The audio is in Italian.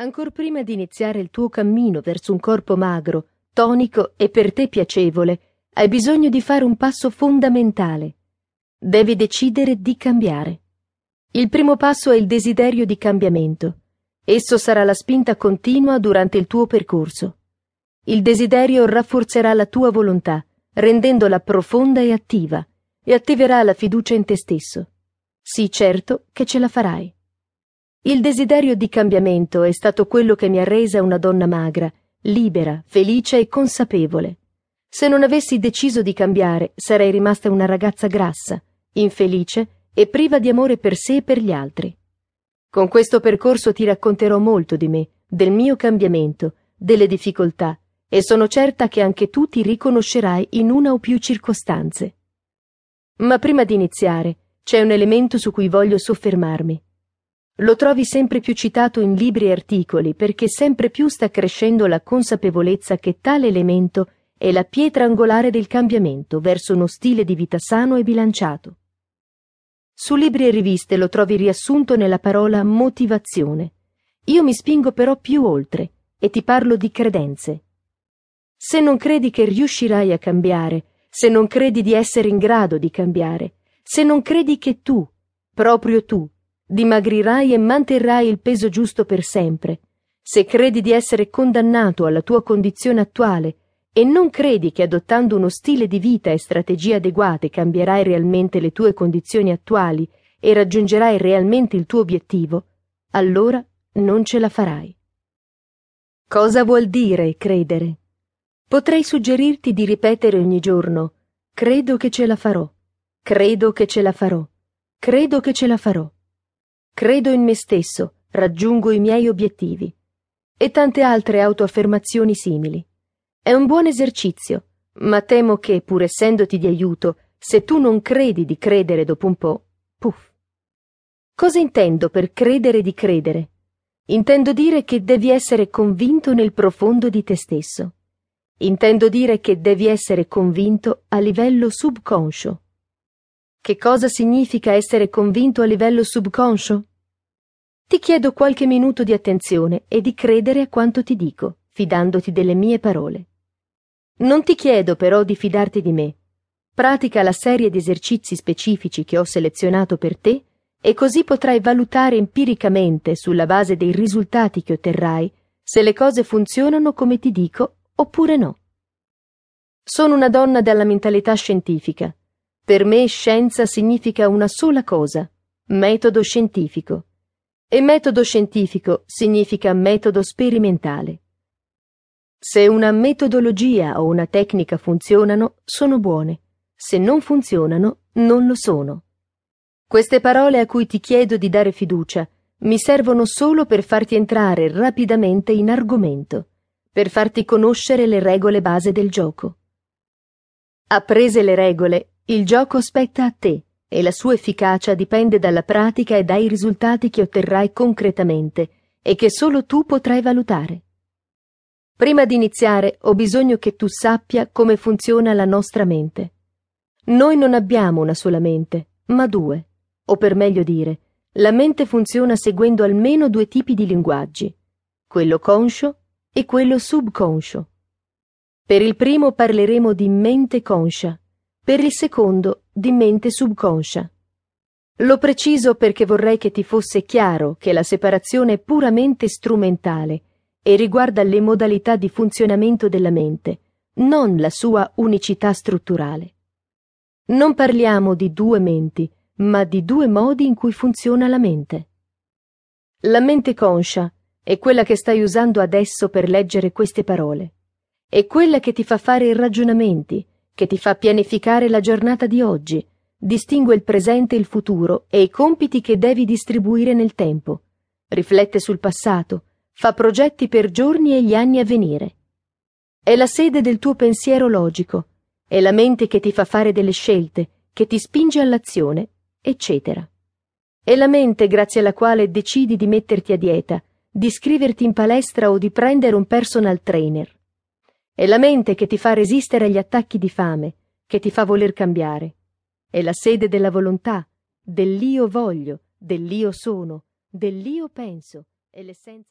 Ancor prima di iniziare il tuo cammino verso un corpo magro, tonico e per te piacevole, hai bisogno di fare un passo fondamentale. Devi decidere di cambiare. Il primo passo è il desiderio di cambiamento. Esso sarà la spinta continua durante il tuo percorso. Il desiderio rafforzerà la tua volontà, rendendola profonda e attiva, e attiverà la fiducia in te stesso. Sii certo che ce la farai. Il desiderio di cambiamento è stato quello che mi ha resa una donna magra, libera, felice e consapevole. Se non avessi deciso di cambiare, sarei rimasta una ragazza grassa, infelice e priva di amore per sé e per gli altri. Con questo percorso ti racconterò molto di me, del mio cambiamento, delle difficoltà, e sono certa che anche tu ti riconoscerai in una o più circostanze. Ma prima di iniziare, c'è un elemento su cui voglio soffermarmi. Lo trovi sempre più citato in libri e articoli perché sempre più sta crescendo la consapevolezza che tale elemento è la pietra angolare del cambiamento verso uno stile di vita sano e bilanciato. Su libri e riviste lo trovi riassunto nella parola motivazione. Io mi spingo però più oltre e ti parlo di credenze. Se non credi che riuscirai a cambiare, se non credi di essere in grado di cambiare, se non credi che tu, proprio tu, dimagrirai e manterrai il peso giusto per sempre, se credi di essere condannato alla tua condizione attuale e non credi che adottando uno stile di vita e strategie adeguate cambierai realmente le tue condizioni attuali e raggiungerai realmente il tuo obiettivo, allora non ce la farai. Cosa vuol dire credere? Potrei suggerirti di ripetere ogni giorno credo che ce la farò, credo che ce la farò, credo che ce la farò. Credo in me stesso, raggiungo i miei obiettivi. E tante altre autoaffermazioni simili. È un buon esercizio, ma temo che, pur essendoti di aiuto, se tu non credi di credere dopo un po', puff. Cosa intendo per credere di credere? Intendo dire che devi essere convinto nel profondo di te stesso. Intendo dire che devi essere convinto a livello subconscio. Che cosa significa essere convinto a livello subconscio? Ti chiedo qualche minuto di attenzione e di credere a quanto ti dico, fidandoti delle mie parole. Non ti chiedo però di fidarti di me. Pratica la serie di esercizi specifici che ho selezionato per te e così potrai valutare empiricamente, sulla base dei risultati che otterrai, se le cose funzionano come ti dico oppure no. Sono una donna dalla mentalità scientifica. Per me scienza significa una sola cosa, metodo scientifico. E metodo scientifico significa metodo sperimentale. Se una metodologia o una tecnica funzionano, sono buone. Se non funzionano, non lo sono. Queste parole a cui ti chiedo di dare fiducia mi servono solo per farti entrare rapidamente in argomento, per farti conoscere le regole base del gioco. Apprese le regole, il gioco spetta a te e la sua efficacia dipende dalla pratica e dai risultati che otterrai concretamente e che solo tu potrai valutare. Prima di iniziare ho bisogno che tu sappia come funziona la nostra mente. Noi non abbiamo una sola mente, ma due, o per meglio dire, la mente funziona seguendo almeno due tipi di linguaggi, quello conscio e quello subconscio. Per il primo parleremo di mente conscia, per il secondo di mente subconscia. Lo preciso perché vorrei che ti fosse chiaro che la separazione è puramente strumentale e riguarda le modalità di funzionamento della mente, non la sua unicità strutturale. Non parliamo di due menti, ma di due modi in cui funziona la mente. La mente conscia è quella che stai usando adesso per leggere queste parole. È quella che ti fa fare ragionamenti, che ti fa pianificare la giornata di oggi, distingue il presente e il futuro e i compiti che devi distribuire nel tempo, riflette sul passato, fa progetti per giorni e gli anni a venire. È la sede del tuo pensiero logico, è la mente che ti fa fare delle scelte, che ti spinge all'azione, eccetera. È la mente grazie alla quale decidi di metterti a dieta, di iscriverti in palestra o di prendere un personal trainer. È la mente che ti fa resistere agli attacchi di fame, che ti fa voler cambiare. È la sede della volontà, dell'io voglio, dell'io sono, dell'io penso, è l'essenza